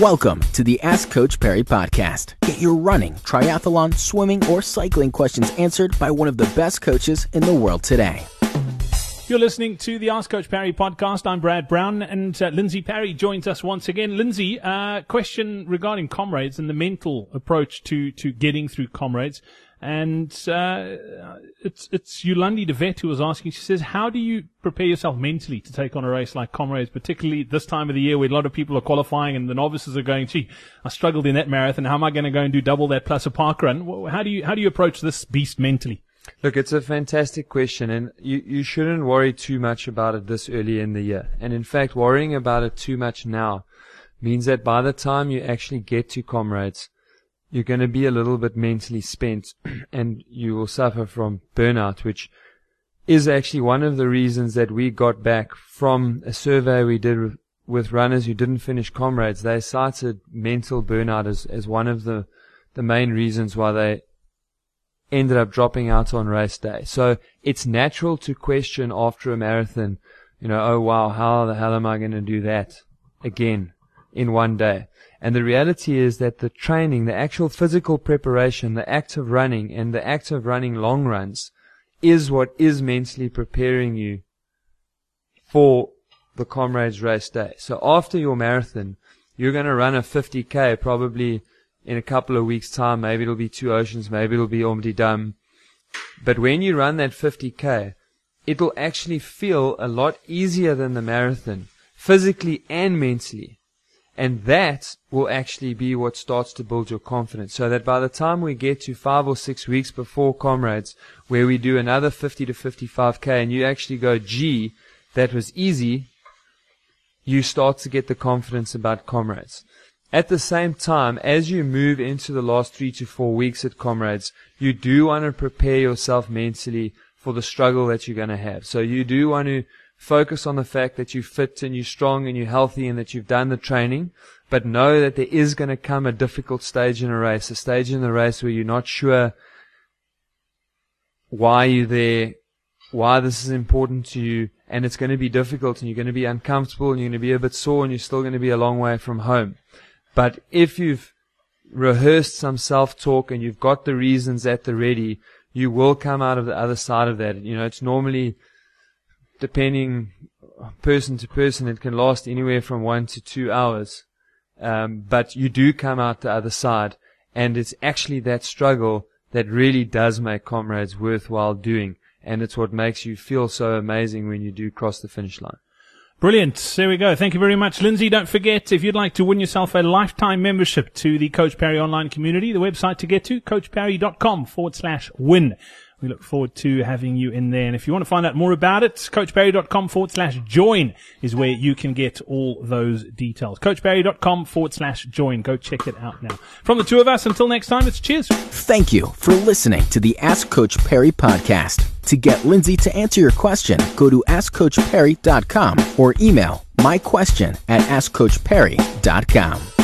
Welcome to the Ask Coach Parry podcast. Get your running, triathlon, swimming, or cycling questions answered by one of the best coaches in the world today. You're listening to the Ask Coach Parry podcast. I'm Brad Brown, and uh, Lindsay Parry joins us once again. Lindsay, uh, question regarding comrades and the mental approach to to getting through comrades. And uh, it's it's Yolandi de who was asking. She says, "How do you prepare yourself mentally to take on a race like Comrades, particularly this time of the year where a lot of people are qualifying and the novices are going, gee, I struggled in that marathon. How am I going to go and do double that plus a park run? How do you how do you approach this beast mentally?" Look, it's a fantastic question, and you, you shouldn't worry too much about it this early in the year. And in fact, worrying about it too much now means that by the time you actually get to Comrades, you're going to be a little bit mentally spent and you will suffer from burnout, which is actually one of the reasons that we got back from a survey we did with runners who didn't finish comrades. They cited mental burnout as, as one of the, the main reasons why they ended up dropping out on race day. So it's natural to question after a marathon, you know, oh wow, how the hell am I going to do that again in one day? And the reality is that the training, the actual physical preparation, the act of running and the act of running long runs is what is mentally preparing you for the comrades race day. So after your marathon, you're going to run a 50k probably in a couple of weeks time. Maybe it'll be two oceans. Maybe it'll be Om Die Dam. But when you run that 50k, it'll actually feel a lot easier than the marathon physically and mentally and that will actually be what starts to build your confidence. So that by the time we get to five or six weeks before comrades, where we do another 50 to 55k and you actually go, gee, that was easy, you start to get the confidence about comrades. At the same time, as you move into the last three to four weeks at comrades, you do want to prepare yourself mentally for the struggle that you're going to have. So you do want to Focus on the fact that you're fit and you're strong and you're healthy and that you've done the training, but know that there is going to come a difficult stage in a race, a stage in the race where you're not sure why you're there, why this is important to you, and it's going to be difficult and you're going to be uncomfortable and you're going to be a bit sore and you're still going to be a long way from home. But if you've rehearsed some self-talk and you've got the reasons at the ready, you will come out of the other side of that. You know, it's normally depending person to person, it can last anywhere from one to two hours. Um, but you do come out the other side, and it's actually that struggle that really does make comrades worthwhile doing, and it's what makes you feel so amazing when you do cross the finish line. Brilliant. There we go. Thank you very much, Lindsay. Don't forget, if you'd like to win yourself a lifetime membership to the Coach Parry online community, the website to get to, coachparry.com forward slash win. We look forward to having you in there. And if you want to find out more about it, coachparry.com forward slash join is where you can get all those details. Coachparry.com forward slash join. Go check it out now. From the two of us, until next time, it's cheers. Thank you for listening to the Ask Coach Parry podcast. To get Lindsay to answer your question, go to askcoachparry.com or email my question at askcoachparry.com.